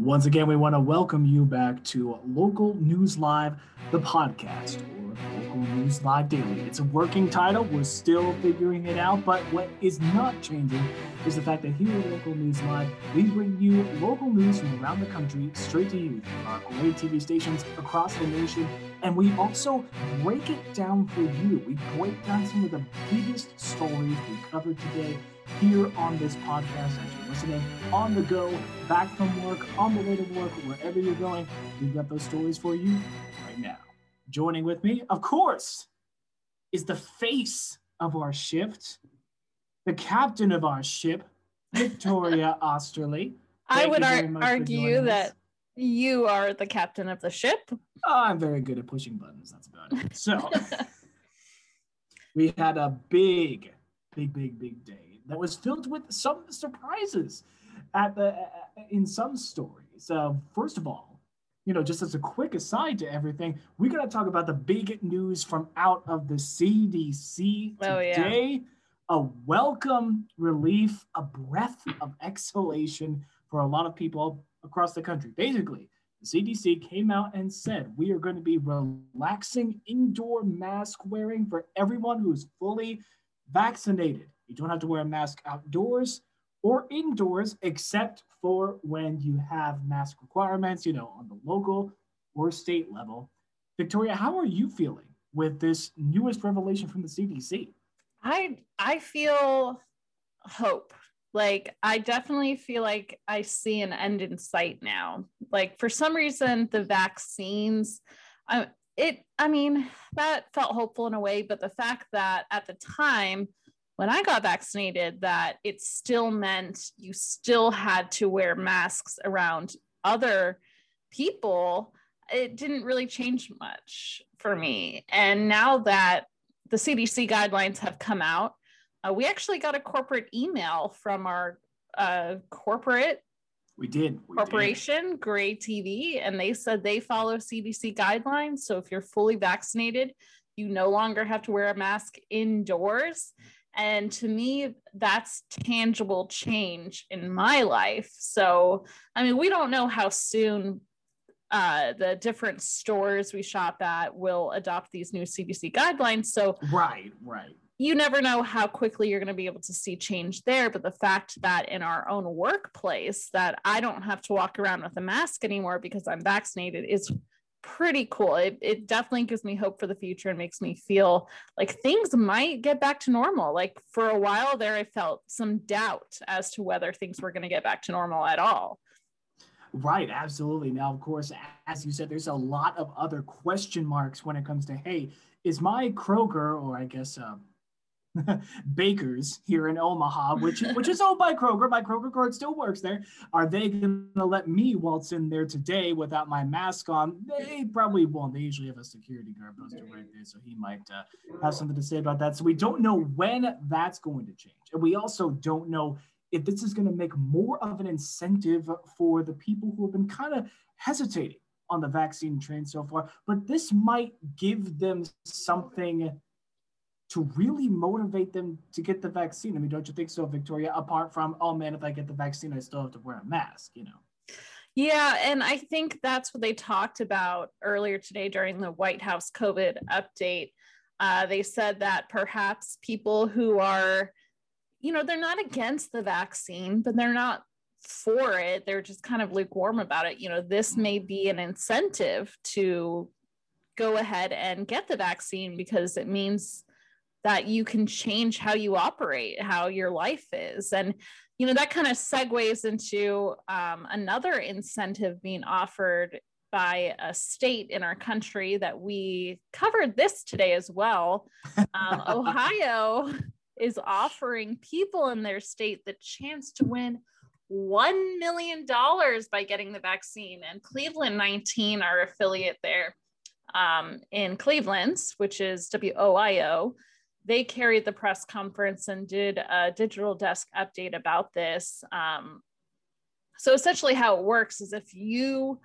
Once again, we want to welcome you back to Local News Live, the podcast, or Local News Live Daily. It's a working title. We're still figuring it out, but what is not changing is the fact that here at Local News Live, we bring you local news from around the country straight to you from our great TV stations across the nation. And we also break it down for you. We break down some of the biggest stories we covered today here on this podcast as you're listening on the go, back from work, on the way to work, wherever you're going. We've got those stories for you right now. Joining with me, of course, is the face of our shift, the captain of our ship, Victoria Osterley. I would ar- argue that you are the captain of the ship. Oh, I'm very good at pushing buttons. That's about it. So we had a big, big, big, big day that was filled with some surprises at the in some stories. So first of all, you know, just as a quick aside to everything, we got to talk about the big news from out of the CDC oh, today. Yeah. A welcome relief, a breath of exhalation for a lot of people across the country. Basically, the CDC came out and said we are going to be relaxing indoor mask wearing for everyone who's fully vaccinated. You don't have to wear a mask outdoors or indoors, except for when you have mask requirements, you know, on the local or state level. Victoria, how are you feeling with this newest revelation from the CDC? I I feel hope. Like I definitely feel like I see an end in sight now. Like for some reason the vaccines I it I mean that felt hopeful in a way, but the fact that at the time when I got vaccinated that it still meant you still had to wear masks around other people, it didn't really change much for me. And now that the CDC guidelines have come out, uh, we actually got a corporate email from our uh, corporate we did we corporation did. gray tv and they said they follow cdc guidelines so if you're fully vaccinated you no longer have to wear a mask indoors and to me, that's tangible change in my life. So, I mean, we don't know how soon uh, the different stores we shop at will adopt these new CDC guidelines. So, right, right. You never know how quickly you're going to be able to see change there. But the fact that in our own workplace, that I don't have to walk around with a mask anymore because I'm vaccinated is pretty cool. It, it definitely gives me hope for the future and makes me feel like things might get back to normal. Like for a while there, I felt some doubt as to whether things were going to get back to normal at all. Right, absolutely. Now, of course, as you said, there's a lot of other question marks when it comes to hey, is my Kroger, or I guess uh, bakers here in Omaha, which which is owned by Kroger. My Kroger card still works there. Are they going to let me waltz in there today without my mask on? They probably won't. They usually have a security guard posted right there, so he might uh, have something to say about that. So we don't know when that's going to change, and we also don't know if this is going to make more of an incentive for the people who have been kind of hesitating on the vaccine train so far. But this might give them something to really motivate them to get the vaccine. I mean, don't you think so, Victoria? Apart from, oh man, if I get the vaccine, I still have to wear a mask, you know? Yeah, and I think that's what they talked about earlier today during the White House COVID update. Uh, they said that perhaps people who are, you know, they're not against the vaccine, but they're not for it. They're just kind of lukewarm about it. You know, this may be an incentive to go ahead and get the vaccine because it means that you can change how you operate, how your life is. And, you know, that kind of segues into um, another incentive being offered by a state in our country that we covered this today as well. Um, Ohio is offering people in their state the chance to win $1 million by getting the vaccine. And Cleveland 19, our affiliate there um, in Cleveland's, which is WOIO, they carried the press conference and did a digital desk update about this. Um, so essentially, how it works is if you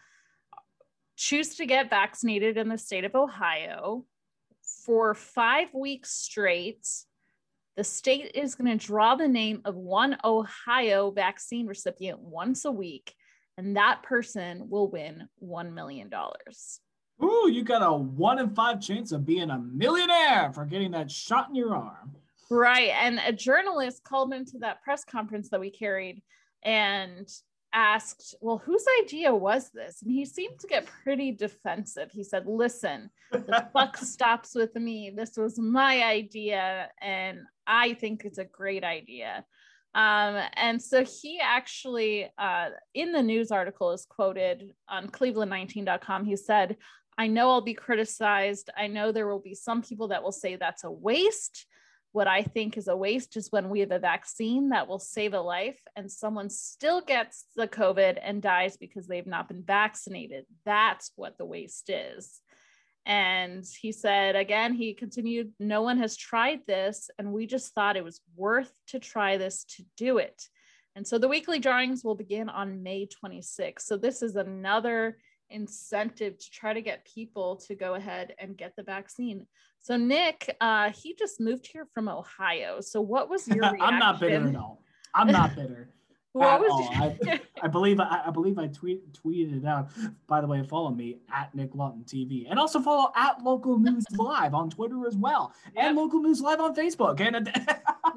choose to get vaccinated in the state of Ohio for five weeks straight, the state is going to draw the name of one Ohio vaccine recipient once a week. and that person will win $1 million. Ooh, you got a one in five chance of being a millionaire for getting that shot in your arm. Right. And a journalist called into that press conference that we carried and asked, Well, whose idea was this? And he seemed to get pretty defensive. He said, Listen, the buck stops with me. This was my idea, and I think it's a great idea. Um, and so he actually, uh, in the news article, is quoted on cleveland19.com. He said, I know I'll be criticized. I know there will be some people that will say that's a waste. What I think is a waste is when we have a vaccine that will save a life and someone still gets the COVID and dies because they've not been vaccinated. That's what the waste is. And he said, again, he continued, no one has tried this. And we just thought it was worth to try this to do it. And so the weekly drawings will begin on May 26th. So this is another incentive to try to get people to go ahead and get the vaccine. So Nick, uh, he just moved here from Ohio. So what was your reaction? I'm not bitter at all. I'm not bitter. what was I, I, believe I, I, believe I tweet tweeted it out. By the way, follow me at Nick Lawton TV and also follow at Local News Live on Twitter as well and Local News Live on Facebook. And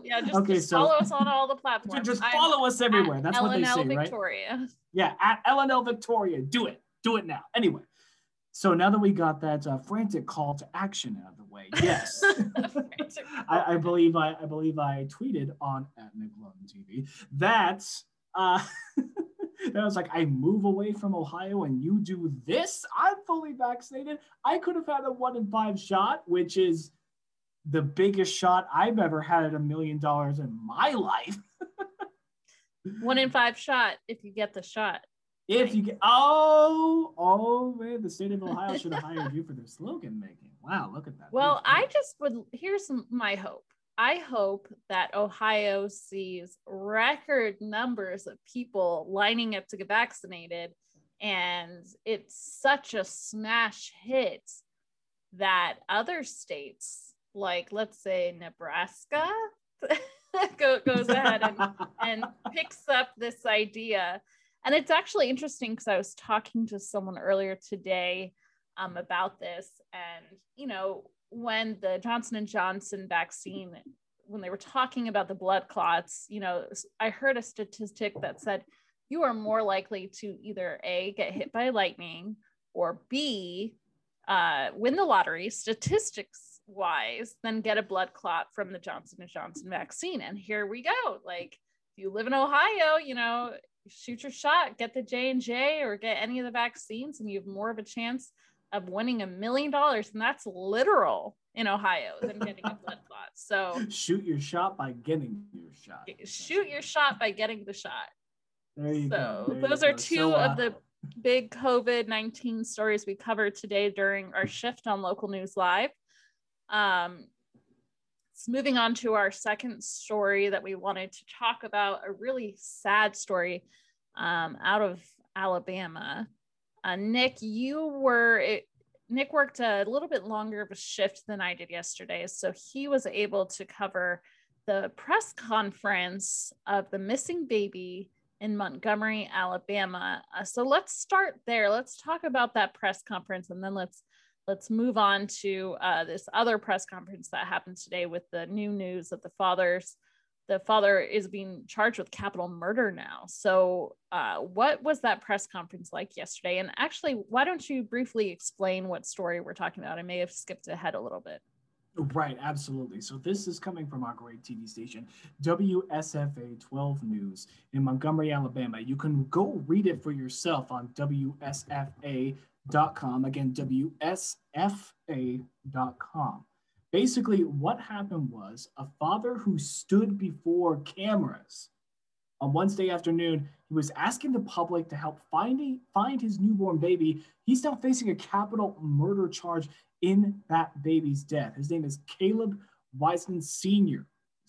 yeah, just, okay, just so, follow us on all the platforms. Just follow I'm us everywhere. That's what they say, Victoria. right? Yeah, at LNL Victoria. Do it. Do it now. Anyway, so now that we got that uh, frantic call to action out of the way, yes, I, I, believe I, I, believe I tweeted on at Nick Lawton TV that uh, that was like I move away from Ohio and you do this. I'm fully vaccinated. I could have had a one in five shot, which is the biggest shot I've ever had at a million dollars in my life. one in five shot if you get the shot. If you get oh oh man, the state of Ohio should have hired you for their slogan making. Wow, look at that. Well, I just would here's my hope. I hope that Ohio sees record numbers of people lining up to get vaccinated, and it's such a smash hit that other states, like let's say Nebraska, goes ahead and, and picks up this idea and it's actually interesting because I was talking to someone earlier today um, about this. And, you know, when the Johnson and Johnson vaccine, when they were talking about the blood clots, you know, I heard a statistic that said you are more likely to either A, get hit by lightning, or B, uh, win the lottery statistics wise than get a blood clot from the Johnson and Johnson vaccine. And here we go. Like, if you live in Ohio, you know, shoot your shot, get the J and J or get any of the vaccines, and you have more of a chance of winning a million dollars, and that's literal in Ohio than getting a blood clot. So shoot your shot by getting your shot. Shoot your shot by getting the shot. There you so go. There those you are two so, uh, of the big COVID 19 stories we covered today during our shift on local news live. Um, moving on to our second story that we wanted to talk about, a really sad story um, out of Alabama. Uh, Nick, you were, it, Nick worked a little bit longer of a shift than I did yesterday. So he was able to cover the press conference of the missing baby in Montgomery, Alabama. Uh, so let's start there. Let's talk about that press conference and then let's let's move on to uh, this other press conference that happened today with the new news that the father's the father is being charged with capital murder now. So, uh, what was that press conference like yesterday? And actually, why don't you briefly explain what story we're talking about? I may have skipped ahead a little bit. Right, absolutely. So this is coming from our great TV station, WSFA 12 News in Montgomery, Alabama. You can go read it for yourself on WSFA com. Again, WSFA.com. Basically, what happened was a father who stood before cameras on Wednesday afternoon, he was asking the public to help finding, find his newborn baby. He's now facing a capital murder charge in that baby's death. His name is Caleb Wiseman Sr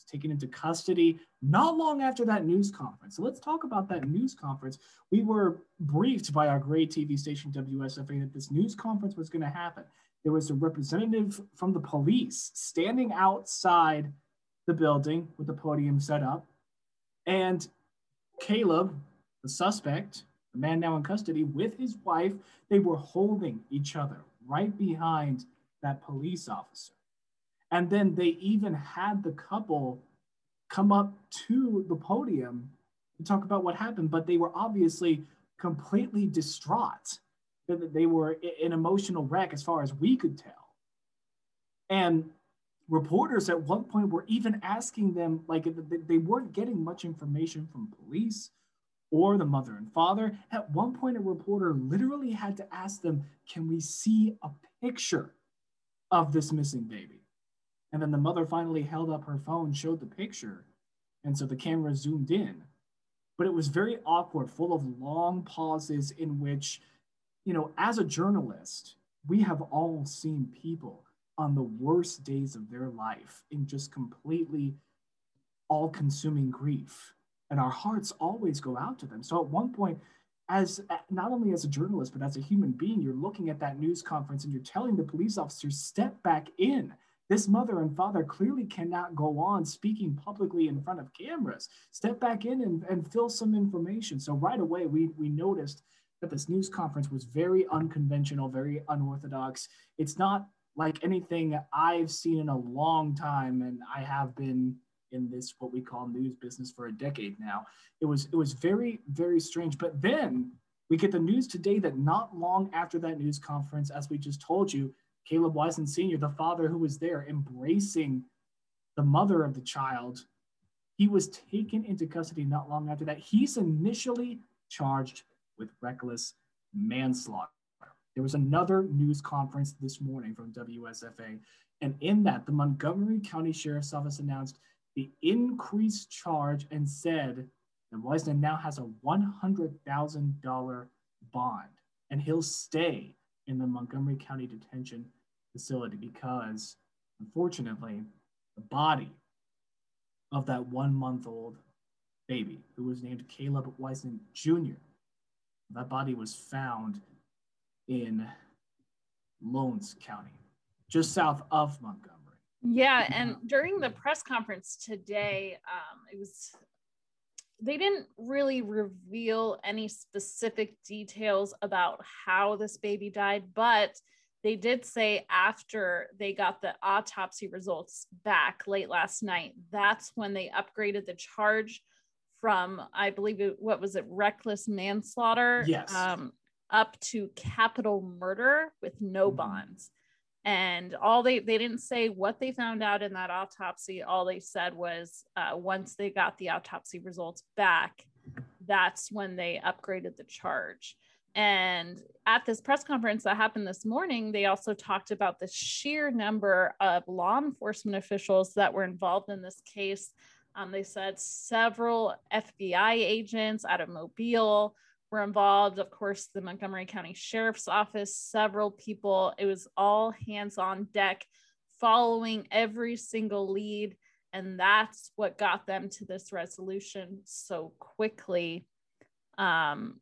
taken into custody not long after that news conference. So let's talk about that news conference. We were briefed by our great TV station WSFA that this news conference was going to happen. There was a representative from the police standing outside the building with the podium set up. And Caleb, the suspect, The man now in custody with his wife, they were holding each other right behind that police officer. And then they even had the couple come up to the podium to talk about what happened, but they were obviously completely distraught. They were an emotional wreck as far as we could tell. And reporters at one point were even asking them, like, they weren't getting much information from police or the mother and father. At one point, a reporter literally had to ask them, Can we see a picture of this missing baby? And then the mother finally held up her phone, showed the picture. And so the camera zoomed in. But it was very awkward, full of long pauses in which, you know, as a journalist, we have all seen people on the worst days of their life in just completely all consuming grief. And our hearts always go out to them. So at one point, as not only as a journalist, but as a human being, you're looking at that news conference and you're telling the police officers, step back in. This mother and father clearly cannot go on speaking publicly in front of cameras. Step back in and, and fill some information. So right away, we, we noticed that this news conference was very unconventional, very unorthodox. It's not like anything I've seen in a long time, and I have been in this what we call news business for a decade now. It was it was very very strange. But then we get the news today that not long after that news conference, as we just told you, Caleb Wiseman Sr., the father who was there embracing the mother of the child, he was taken into custody not long after that. He's initially charged with reckless manslaughter. There was another news conference this morning from WSFA, and in that, the Montgomery County Sheriff's Office announced the increased charge and said that Wiseman now has a $100,000 bond and he'll stay in the Montgomery County Detention Facility because, unfortunately, the body of that one month old baby who was named Caleb Wiseman Jr., that body was found in Lowndes County, just south of Montgomery. Yeah, and during the press conference today, um, it was they didn't really reveal any specific details about how this baby died, but they did say after they got the autopsy results back late last night, that's when they upgraded the charge from, I believe, it, what was it, reckless manslaughter, yes, um, up to capital murder with no mm-hmm. bonds. And all they they didn't say what they found out in that autopsy. All they said was uh, once they got the autopsy results back that's when they upgraded the charge and at this press conference that happened this morning they also talked about the sheer number of law enforcement officials that were involved in this case um, they said several fbi agents out of mobile were involved. Of course, the Montgomery County Sheriff's Office, several people. It was all hands on deck, following every single lead. And that's what got them to this resolution so quickly. Um,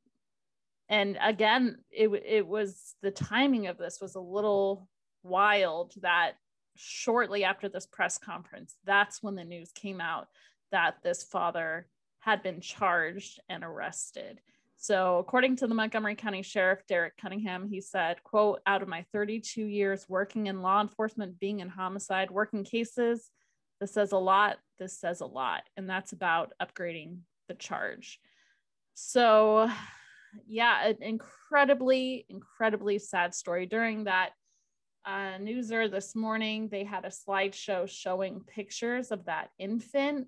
and again, it, it was the timing of this was a little wild that shortly after this press conference, that's when the news came out that this father had been charged and arrested. So according to the Montgomery County Sheriff Derrick Cunningham, he said, quote, out of my 32 years working in law enforcement, being in homicide, working cases, this says a lot. This says a lot. And that's about upgrading the charge. So yeah, an incredibly, incredibly sad story. During that uh, newser this morning, they had a slideshow showing pictures of that infant.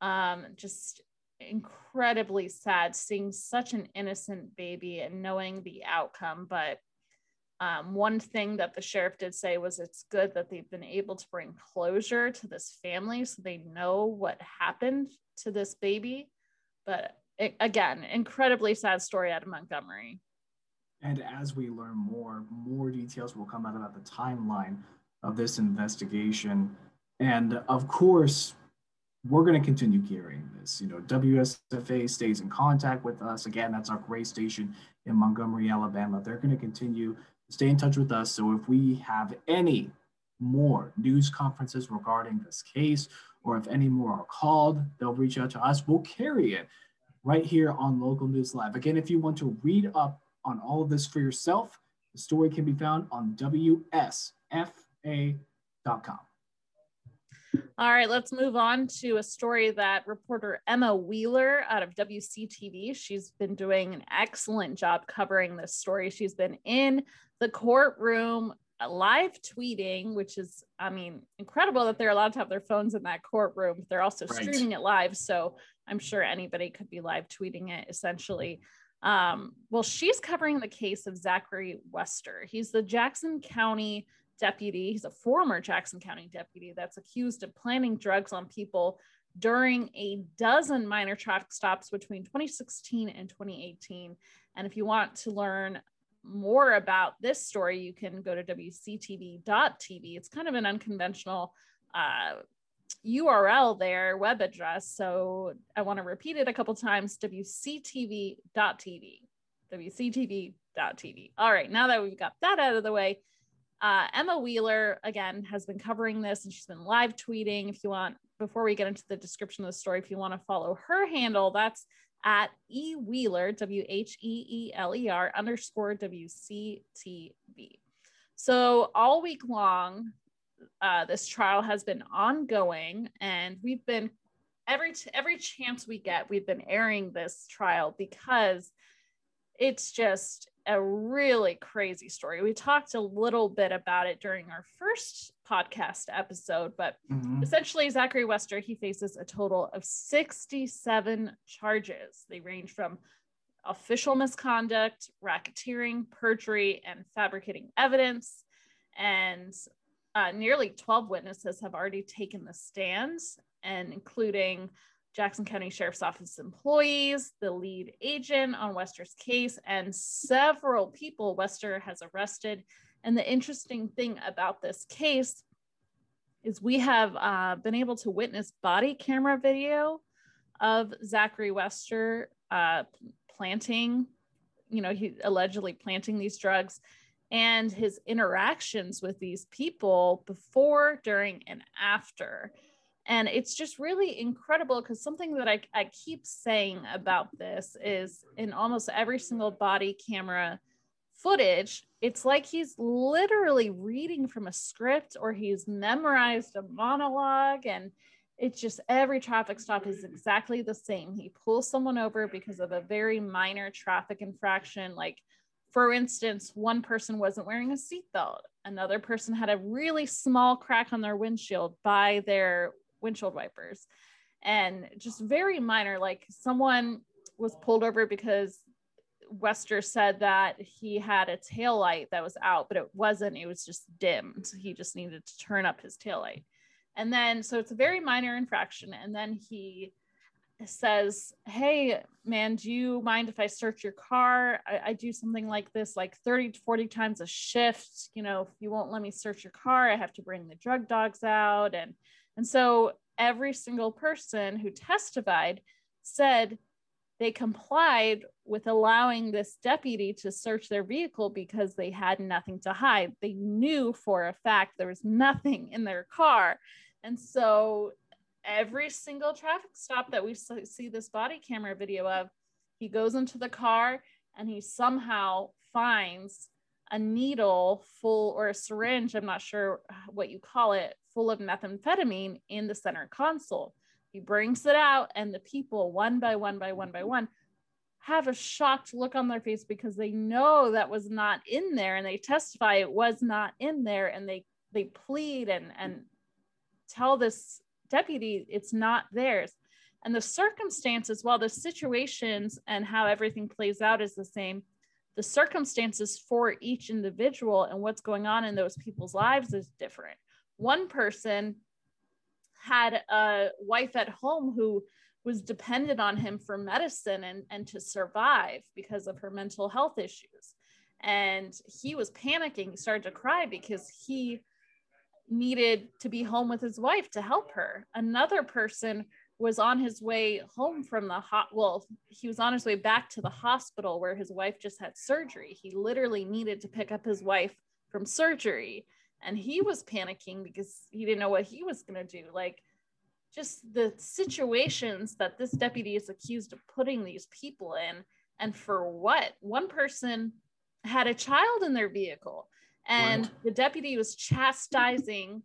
Um, just incredibly sad seeing such an innocent baby and knowing the outcome. But um, one thing that the sheriff did say was it's good that they've been able to bring closure to this family so they know what happened to this baby. But again, incredibly sad story out of Montgomery. And as we learn more, more details will come out about the timeline of this investigation. And of course, we're going to continue carrying this. You know, WSFA stays in contact with us. Again, that's our Gray station in Montgomery, Alabama. They're going to continue to stay in touch with us. So if we have any more news conferences regarding this case, or if any more are called, they'll reach out to us. We'll carry it right here on Local News Live. Again, if you want to read up on all of this for yourself, the story can be found on WSFA.com. All right, let's move on to a story that reporter Emma Wheeler out of WCTV. She's been doing an excellent job covering this story. She's been in the courtroom uh, live tweeting, which is, I mean, incredible that they're allowed to have their phones in that courtroom. They're also right. streaming it live. So I'm sure anybody could be live tweeting it essentially. Um, well, she's covering the case of Zachary Wester. He's the Jackson County deputy. He's a former Jackson County deputy that's accused of planting drugs on people during a dozen minor traffic stops between 2016 and 2018. And if you want to learn more about this story, you can go to WCTV.tv. It's kind of an unconventional uh, URL there, web address. So I want to repeat it a couple times WCTV.tv. WCTV.tv. All right, now that we've got that out of the way, uh, Emma Wheeler, again, has been covering this and she's been live tweeting. If you want, before we get into the description of the story, if you want to follow her handle, that's at E Wheeler, W H E E L E R underscore W C T V. So all week long, uh, this trial has been ongoing, and we've been every t- every chance we get, we've been airing this trial because it's just a really crazy story. We talked a little bit about it during our first podcast episode, but mm-hmm. essentially, Zachary Wester he faces a total of 67 charges. They range from official misconduct, racketeering, perjury, and fabricating evidence. And uh, nearly 12 witnesses have already taken the stands, and including Jackson County Sheriff's Office employees, the lead agent on Wester's case, and several people Wester has arrested. And the interesting thing about this case is we have uh, been able to witness body camera video of Zachary Wester uh, planting, you know, he allegedly planting these drugs and his interactions with these people before, during, and after. And it's just really incredible because something that I, I keep saying about this is in almost every single body camera footage it's like he's literally reading from a script or he's memorized a monologue and it's just every traffic stop is exactly the same. He pulls someone over because of a very minor traffic infraction like for instance one person wasn't wearing a seatbelt another person had a really small crack on their windshield by their windshield wipers and just very minor like someone was pulled over because Wester said that he had a tail light that was out, but it wasn't. It was just dimmed. He just needed to turn up his tail light. And then, so it's a very minor infraction. And then he says, Hey, man, do you mind if I search your car? I, I, do something like this like 30 to 40 times a shift. You know, if you won't let me search your car, I have to bring the drug dogs out. And and so every single person who testified said they complied with allowing this deputy to search their vehicle because they had nothing to hide. They knew for a fact there was nothing in their car. And so every single traffic stop that we see this body camera video of, he goes into the car and he somehow finds a needle full or a syringe, I'm not sure what you call it, full of methamphetamine in the center console. He brings it out, and the people, one by one by one by one, have a shocked look on their face because they know that was not in there and they testify it was not in there and they they plead and and tell this deputy it's not theirs and the circumstances while the situations and how everything plays out is the same the circumstances for each individual and what's going on in those people's lives is different. One person had a wife at home who was dependent on him for medicine and, and to survive because of her mental health issues. And he was panicking. He started to cry because he needed to be home with his wife to help her. Another person was on his way home from the hot well he was on his way back to the hospital where his wife just had surgery. He literally needed to pick up his wife from surgery. And he was panicking because he didn't know what he was going to do. Like just the situations that this deputy is accused of putting these people in. And for what? One person had a child in their vehicle and right. the deputy was chastising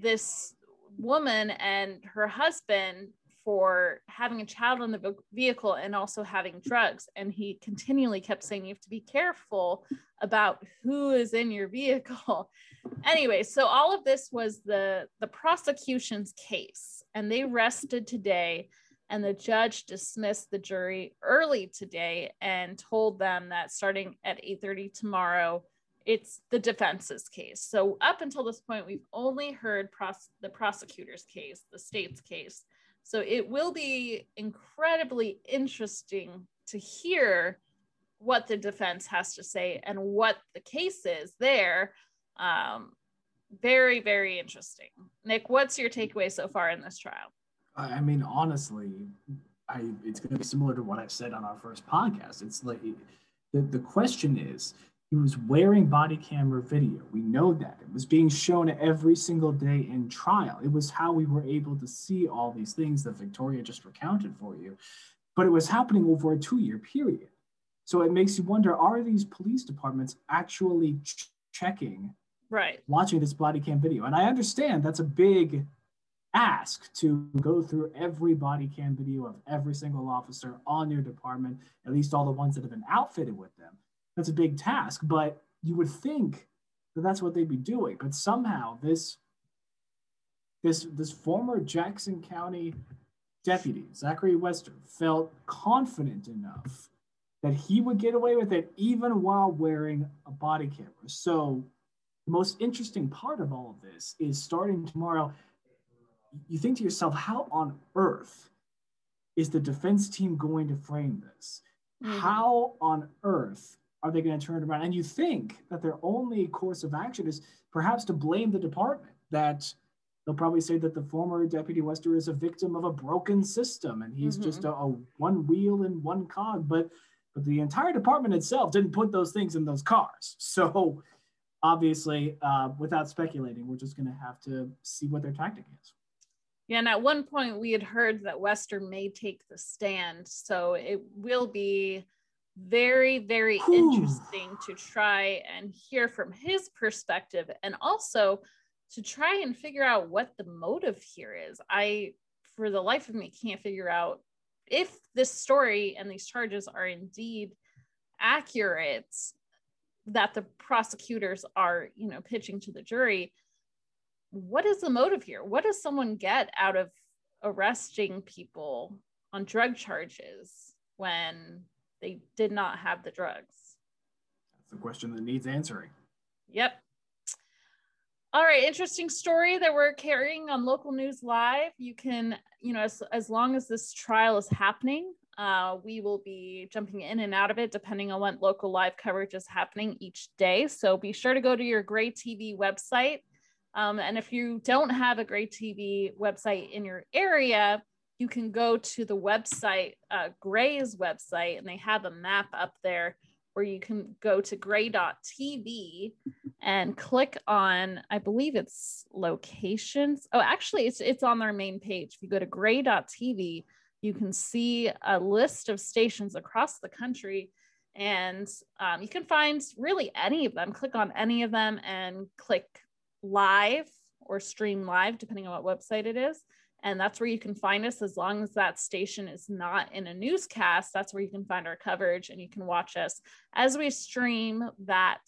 this woman and her husband for having a child in the vehicle and also having drugs. And he continually kept saying, You have to be careful about who is in your vehicle. anyway, so all of this was the, the prosecution's case, and they rested today. And the judge dismissed the jury early today and told them that starting at 8:30 tomorrow, it's the defense's case. So up until this point, we've only heard pros- the prosecutor's case, the state's case. So it will be incredibly interesting to hear what the defense has to say and what the case is there. Um, very, very interesting. Nick, what's your takeaway so far in this trial? I mean, honestly, I it's going to be similar to what I said on our first podcast. It's like the, the question is he was wearing body camera video. We know that. It was being shown every single day in trial. It was how we were able to see all these things that Victoria just recounted for you. But it was happening over a two year period. So it makes you wonder are these police departments actually ch- checking, right, watching this body cam video? And I understand that's a big ask to go through every body cam video of every single officer on your department, at least all the ones that have been outfitted with them that's a big task, but you would think that that's what they'd be doing. But somehow this this this former Jackson County deputy, Zachary Wester, felt confident enough that he would get away with it even while wearing a body camera. So the most interesting part of all of this is starting tomorrow. You think to yourself, how on earth is the defense team going to frame this? Mm-hmm. How on earth are they going to turn it around? And you think that their only course of action is perhaps to blame the department, that they'll probably say that the former deputy Wester is a victim of a broken system and he's mm-hmm. just a, a, one wheel and one cog. But but the entire department itself didn't put those things in those cars. So obviously, uh, without speculating, we're just going to have to see what their tactic is. Yeah, and at one point we had heard that Wester may take the stand, so it will be very very Whew. interesting to try and hear from his perspective and also to try and figure out what the motive here is. I for the life of me can't figure out if this story and these charges are indeed accurate that the prosecutors are you know pitching to the jury. What is the motive here? What does someone get out of arresting people on drug charges when they did not have the drugs. That's the question that needs answering. Yep. All right, interesting story that we're carrying on local news live. You can, you know, as, as long as this trial is happening, uh, we will be jumping in and out of it depending on what local live coverage is happening each day. So be sure to go to your Gray TV website. Um, and if you don't have a Gray TV website in your area, you can go to the website, uh, Gray's website, and they have a map up there where you can go to gray.tv and click on, I believe it's locations. Oh, actually, it's, it's on their main page. If you go to gray.tv, you can see a list of stations across the country and um, you can find really any of them. Click on any of them and click live or stream live, depending on what website it is and that's where you can find us. As long as that station is not in a newscast that's where you can find our coverage and you can watch us as we stream that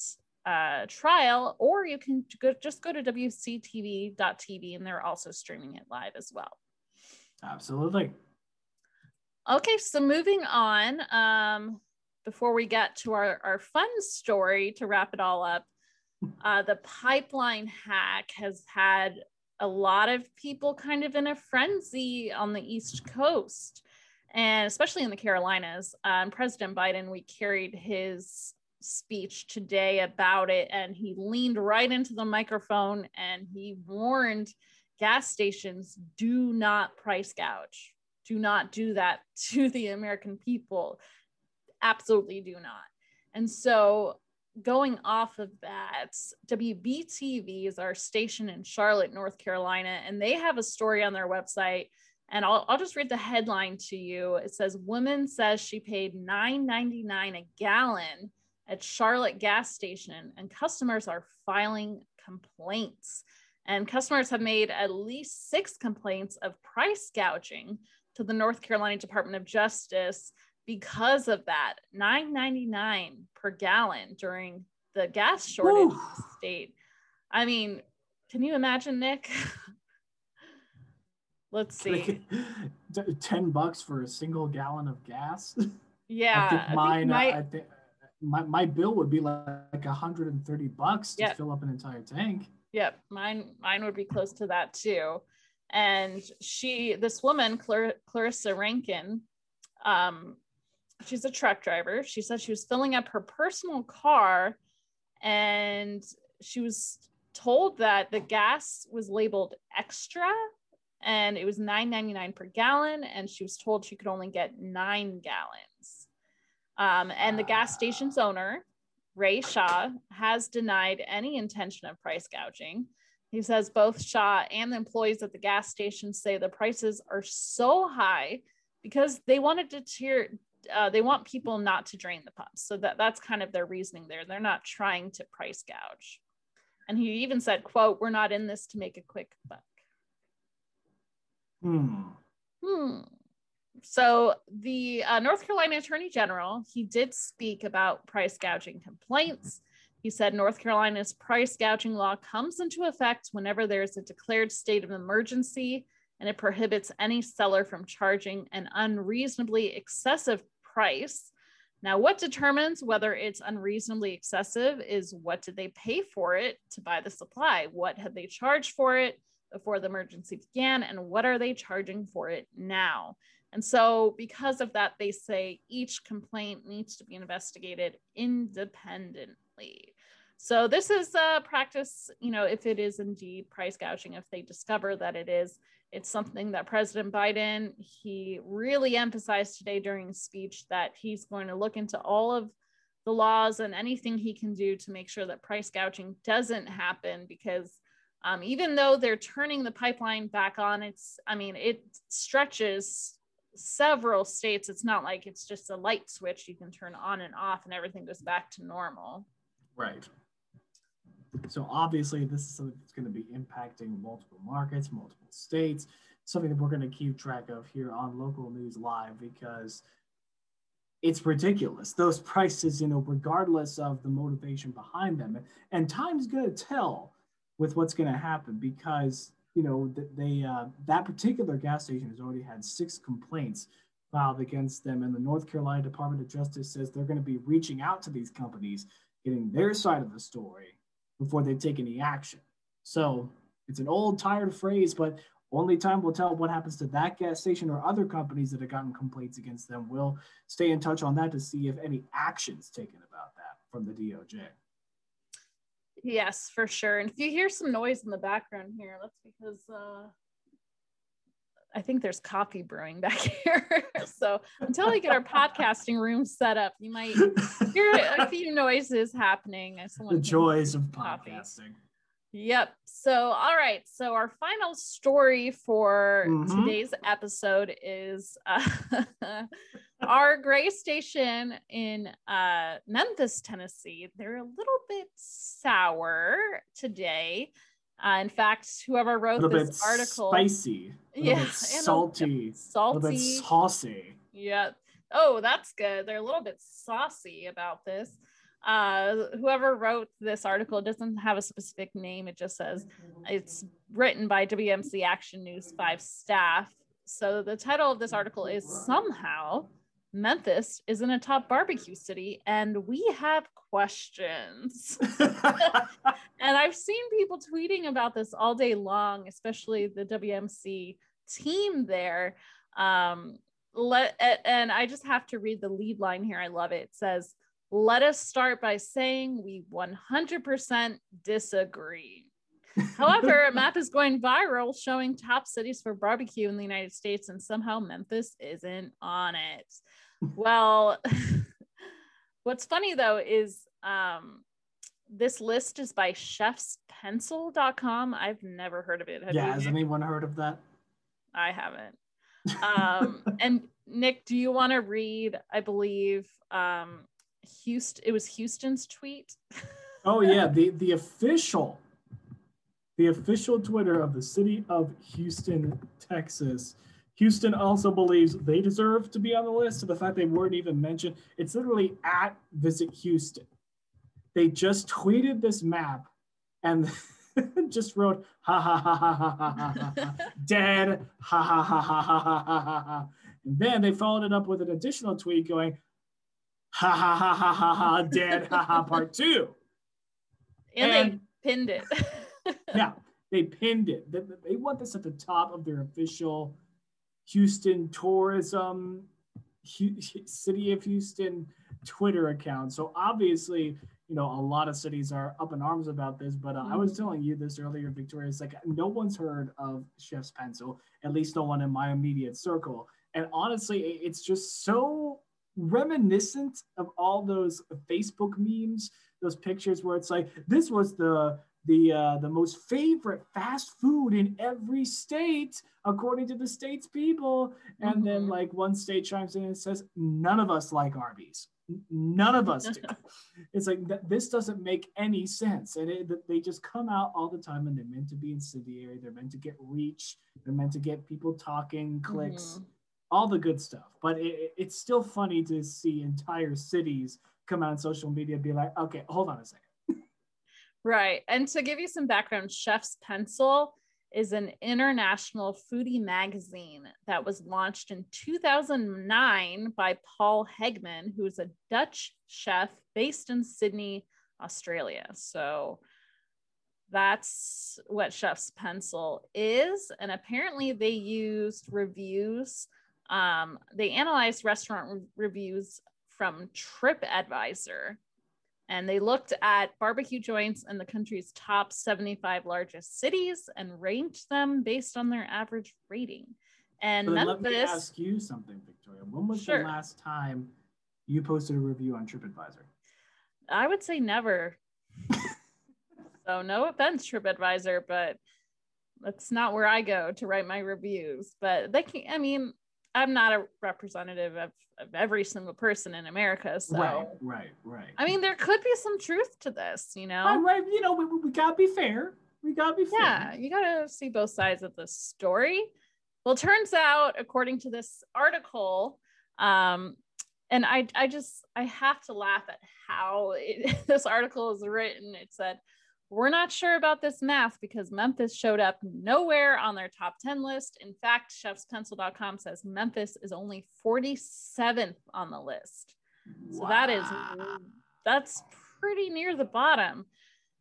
uh, trial or you can go, just go to wctv.tv and they're also streaming it live as well. Absolutely. Okay so moving on um, before we get to our, our fun story to wrap it all up uh, the pipeline hack has had a lot of people kind of in a frenzy on the East Coast, and especially in the Carolinas. Um, President Biden, we carried his speech today about it, and he leaned right into the microphone and he warned gas stations do not price gouge. Do not do that to the American people. Absolutely do not. And so going off of that, WBTV is our station in Charlotte, North Carolina, and they have a story on their website. And I'll, I'll just read the headline to you. It says, Woman says she paid $9.99 a gallon at Charlotte gas station, and customers are filing complaints. And customers have made at least six complaints of price gouging to the North Carolina Department of Justice because of that 9.99 per gallon during the gas shortage state. I mean, can you imagine, Nick? Let's see. 10 bucks for a single gallon of gas. Yeah. I think mine, I think, my, I think my, my bill would be like, like 130 bucks to yep. fill up an entire tank. Yep. Mine, mine would be close to that too. And she, this woman, Clar- Clarissa Rankin, um, she's a truck driver. She said she was filling up her personal car and she was told that the gas was labeled extra and it was 9.99 per gallon and she was told she could only get nine gallons. Um, and the gas station's owner ray shaw has denied any intention of price gouging. He says both shaw and the employees at the gas station say the prices are so high because they wanted to tear uh, they want people not to drain the pumps so that that's kind of their reasoning there they're not trying to price gouge and he even said quote we're not in this to make a quick buck Hmm. Hmm. So the uh, North Carolina Attorney General, he did speak about price gouging complaints. He said North Carolina's price gouging law comes into effect whenever there's a declared state of emergency and it prohibits any seller from charging an unreasonably excessive price. Now, what determines whether it's unreasonably excessive is what did they pay for it to buy the supply? What had they charged for it? before the emergency began and what are they charging for it now and so because of that they say each complaint needs to be investigated independently so this is a practice you know if it is indeed price gouging if they discover that it is it's something that president biden he really emphasized today during his speech that he's going to look into all of the laws and anything he can do to make sure that price gouging doesn't happen because um, even though they're turning the pipeline back on, it's, I mean, it stretches several states. It's not like it's just a light switch you can turn on and off and everything goes back to normal. Right. So obviously, this is something that's going to be impacting multiple markets, multiple states, something that we're going to keep track of here on Local News Live because it's ridiculous. Those prices, you know, regardless of the motivation behind them, and time's going to tell with what's going to happen because you know they uh, that particular gas station has already had six complaints filed against them and the north carolina department of justice says they're going to be reaching out to these companies getting their side of the story before they take any action. So it's an old tired phrase but only time will tell what happens to that gas station or other companies that have gotten complaints against them. We'll stay in touch on that to see if any actions taken about that from the doj Yes, for sure. And if you hear some noise in the background here, that's because uh, I think there's coffee brewing back here. so until we get our podcasting room set up, you might hear a few noises happening. The joys of podcasting. Yep. So, all right. So, our final story for mm-hmm. today's episode is uh, our gray station in uh, Memphis, Tennessee. They're a little bit sour today. Uh, in fact, whoever wrote this article, spicy, yeah, salty, salty, a bit saucy. Yeah. Oh, that's good. They're a little bit saucy about this uh, whoever wrote this article doesn't have a specific name. It just says it's written by WMC Action News 5 staff. So the title of this article is Somehow Memphis isn't a top barbecue city, and we have questions. and I've seen people tweeting about this all day long, especially the WMC team there. Um, let and I just have to read the lead line here. I love it. It says, let us start by saying we 100% disagree. However, a map is going viral showing top cities for barbecue in the United States, and somehow Memphis isn't on it. Well, what's funny though is um, this list is by chefspencil.com. I've never heard of it. Have yeah, has anyone heard of that? I haven't. Um, and Nick, do you want to read? I believe um, Houston. It was Houston's tweet. oh yeah, the the official, the official Twitter of the city of Houston, Texas. Houston also believes they deserve to be on the list. So the fact they weren't even mentioned, it's literally at Visit Houston. They just tweeted this map and just wrote ha ha ha ha ha ha ha ha dead ha ha ha ha ha ha ha ha ha and then they followed it up with an additional tweet going ha ha ha ha ha ha dead ha ha part two and, and they pinned it yeah they pinned it they, they want this at the top of their official houston tourism city of houston twitter account so obviously you know, a lot of cities are up in arms about this. But uh, mm-hmm. I was mm-hmm. telling you this earlier, Victoria. It's like no one's heard of Chef's Pencil, at least no one in my immediate circle. And honestly, it's just so reminiscent of all those Facebook memes, those pictures where it's like this was the the uh, the most favorite fast food in every state according to the state's people and mm-hmm. then like one state chimes in and says none of us like arby's None of us do. it's like th- this doesn't make any sense, and it, they just come out all the time, and they're meant to be incendiary. They're meant to get reach. They're meant to get people talking, clicks, mm-hmm. all the good stuff. But it, it's still funny to see entire cities come out on social media and be like, "Okay, hold on a second. Right, and to give you some background, Chef's Pencil is an international foodie magazine that was launched in 2009 by Paul Hegman, who is a Dutch chef based in Sydney, Australia. So that's what Chef's Pencil is. And apparently, they used reviews. Um, they analyzed restaurant re- reviews from TripAdvisor and they looked at barbecue joints in the country's top 75 largest cities and ranked them based on their average rating. And Memphis, let me ask you something, Victoria. When was sure. the last time you posted a review on TripAdvisor? I would say never. so no offense, TripAdvisor, but that's not where I go to write my reviews. But they can, I mean, I'm not a representative of, of every single person in America. So right, right, right. I mean, there could be some truth to this, you know. Right, right. You know, we, we gotta be fair. We gotta be fair. Yeah, you gotta see both sides of the story. Well, turns out, according to this article, um, and I, I just, I have to laugh at how it, this article is written. It said we're not sure about this math because Memphis showed up nowhere on their top 10 list. In fact, chefspencil.com says Memphis is only 47th on the list. So wow. that is that's pretty near the bottom.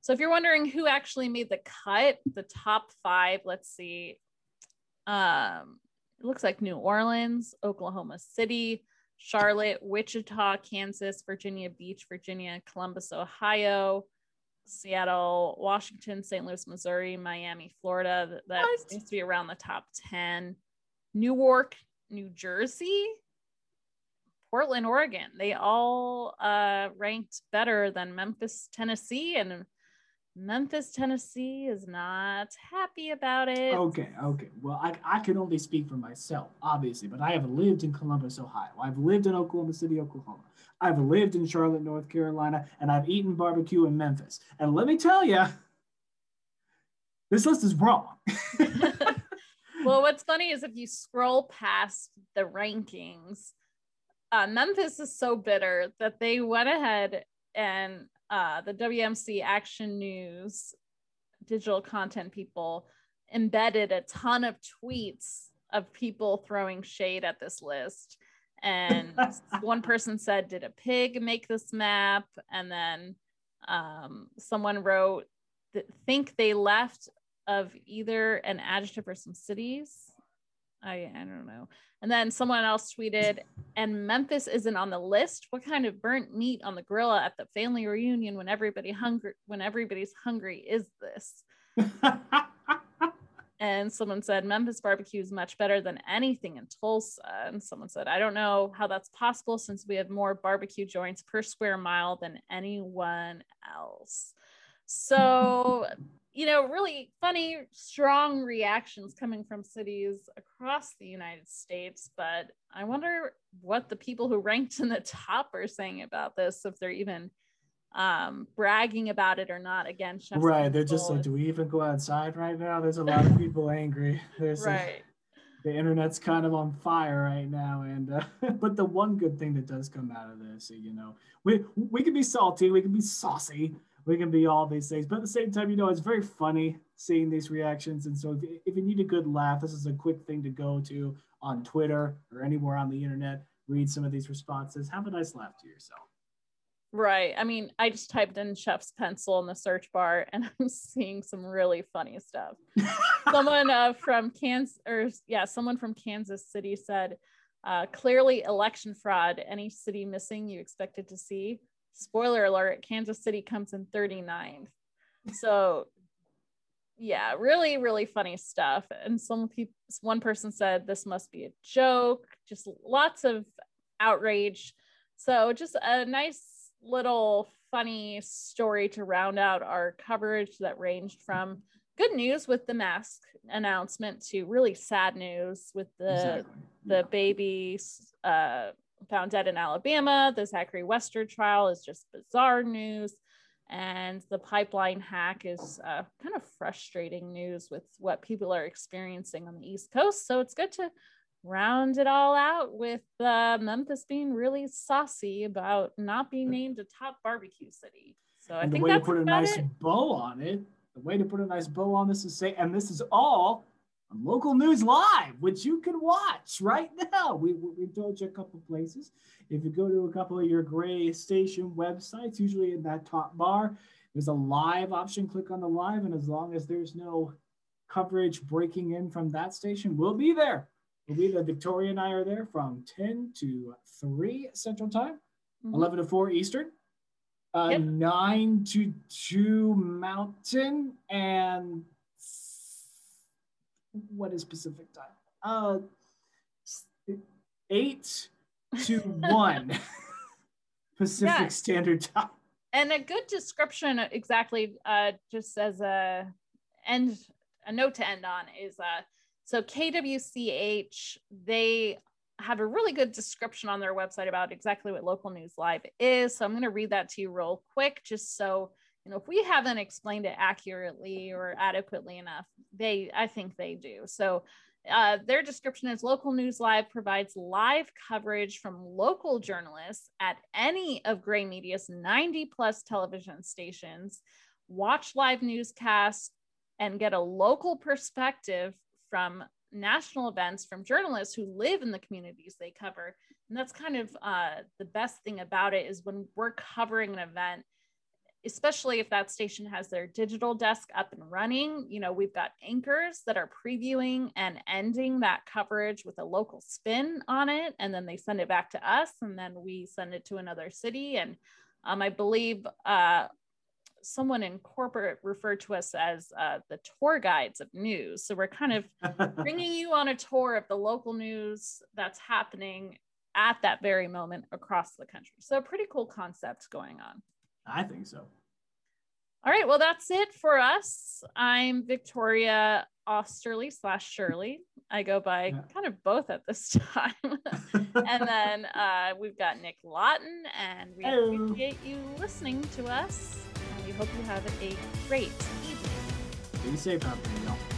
So if you're wondering who actually made the cut, the top 5, let's see. Um it looks like New Orleans, Oklahoma City, Charlotte, Wichita, Kansas, Virginia Beach, Virginia, Columbus, Ohio, Seattle, Washington, St. Louis, Missouri, Miami, Florida. That what? seems to be around the top 10. Newark, New Jersey, Portland, Oregon. They all uh, ranked better than Memphis, Tennessee, and Memphis, Tennessee is not happy about it. Okay, okay. Well, I, I can only speak for myself, obviously, but I have lived in Columbus, Ohio. I've lived in Oklahoma City, Oklahoma. I've lived in Charlotte, North Carolina, and I've eaten barbecue in Memphis. And let me tell you, this list is wrong. well, what's funny is if you scroll past the rankings, uh, Memphis is so bitter that they went ahead and uh, the WMC Action News digital content people embedded a ton of tweets of people throwing shade at this list. And one person said, Did a pig make this map? And then um, someone wrote, Think they left of either an adjective or some cities. I, I don't know. And then someone else tweeted, and Memphis isn't on the list. What kind of burnt meat on the grill at the family reunion when everybody hungry when everybody's hungry is this? And someone said Memphis barbecue is much better than anything in Tulsa. And someone said, I don't know how that's possible since we have more barbecue joints per square mile than anyone else. So, you know, really funny, strong reactions coming from cities across the United States. But I wonder what the people who ranked in the top are saying about this, if they're even um bragging about it or not again right they're just like do we even go outside right now? There's a lot of people angry. There's right. a, the internet's kind of on fire right now and uh, but the one good thing that does come out of this you know we we can be salty we can be saucy we can be all these things but at the same time you know it's very funny seeing these reactions and so if if you need a good laugh this is a quick thing to go to on twitter or anywhere on the internet read some of these responses have a nice laugh to yourself Right. I mean, I just typed in chef's pencil in the search bar and I'm seeing some really funny stuff. someone uh, from Kansas, or yeah, someone from Kansas City said, uh, clearly election fraud. Any city missing you expected to see? Spoiler alert, Kansas City comes in 39th. So, yeah, really, really funny stuff. And some people, one person said this must be a joke, just lots of outrage. So, just a nice little funny story to round out our coverage that ranged from good news with the mask announcement to really sad news with the exactly. the yeah. baby uh, found dead in Alabama. The Zachary Wester trial is just bizarre news. And the pipeline hack is uh, kind of frustrating news with what people are experiencing on the East Coast. So it's good to round it all out with uh, Memphis being really saucy about not being named a top barbecue city. So I and think the way to put a nice it. bow on it, the way to put a nice bow on this is say, and this is all on local news live, which you can watch right now. We, we told you a couple places. If you go to a couple of your gray station websites, usually in that top bar, there's a live option. Click on the live, and as long as there's no coverage breaking in from that station, we'll be there. Alita, Victoria and I are there from 10 to 3 Central Time, mm-hmm. 11 to 4 Eastern, uh, yep. 9 to 2 Mountain, and what is Pacific Time? Uh, 8 to 1 Pacific yeah. Standard Time. And a good description, exactly, uh, just as a end, a note to end on is uh, so KWCH, they have a really good description on their website about exactly what local news live is. So I'm going to read that to you real quick, just so you know if we haven't explained it accurately or adequately enough, they I think they do. So uh, their description is local news live provides live coverage from local journalists at any of gray media's 90 plus television stations watch live newscasts and get a local perspective from national events from journalists who live in the communities they cover. And that's kind of uh, the best thing about it is when we're covering an event, especially if that station has their digital desk up and running, you know, we've got anchors that are previewing and ending that coverage with a local spin on it. And then they send it back to us and then we send it to another city. And um, I believe uh, someone in corporate referred to us as uh, the tour guides of news. So we're kind of bringing you on a tour of the local news that's happening at that very moment across the country. So, a pretty cool concept going on. I think so. All right. Well, that's it for us. I'm Victoria Osterly slash Shirley. I go by yeah. kind of both at this time. and then uh, we've got Nick Lawton, and we Hello. appreciate you listening to us. We hope you have a great evening. Be safe out there, y'all.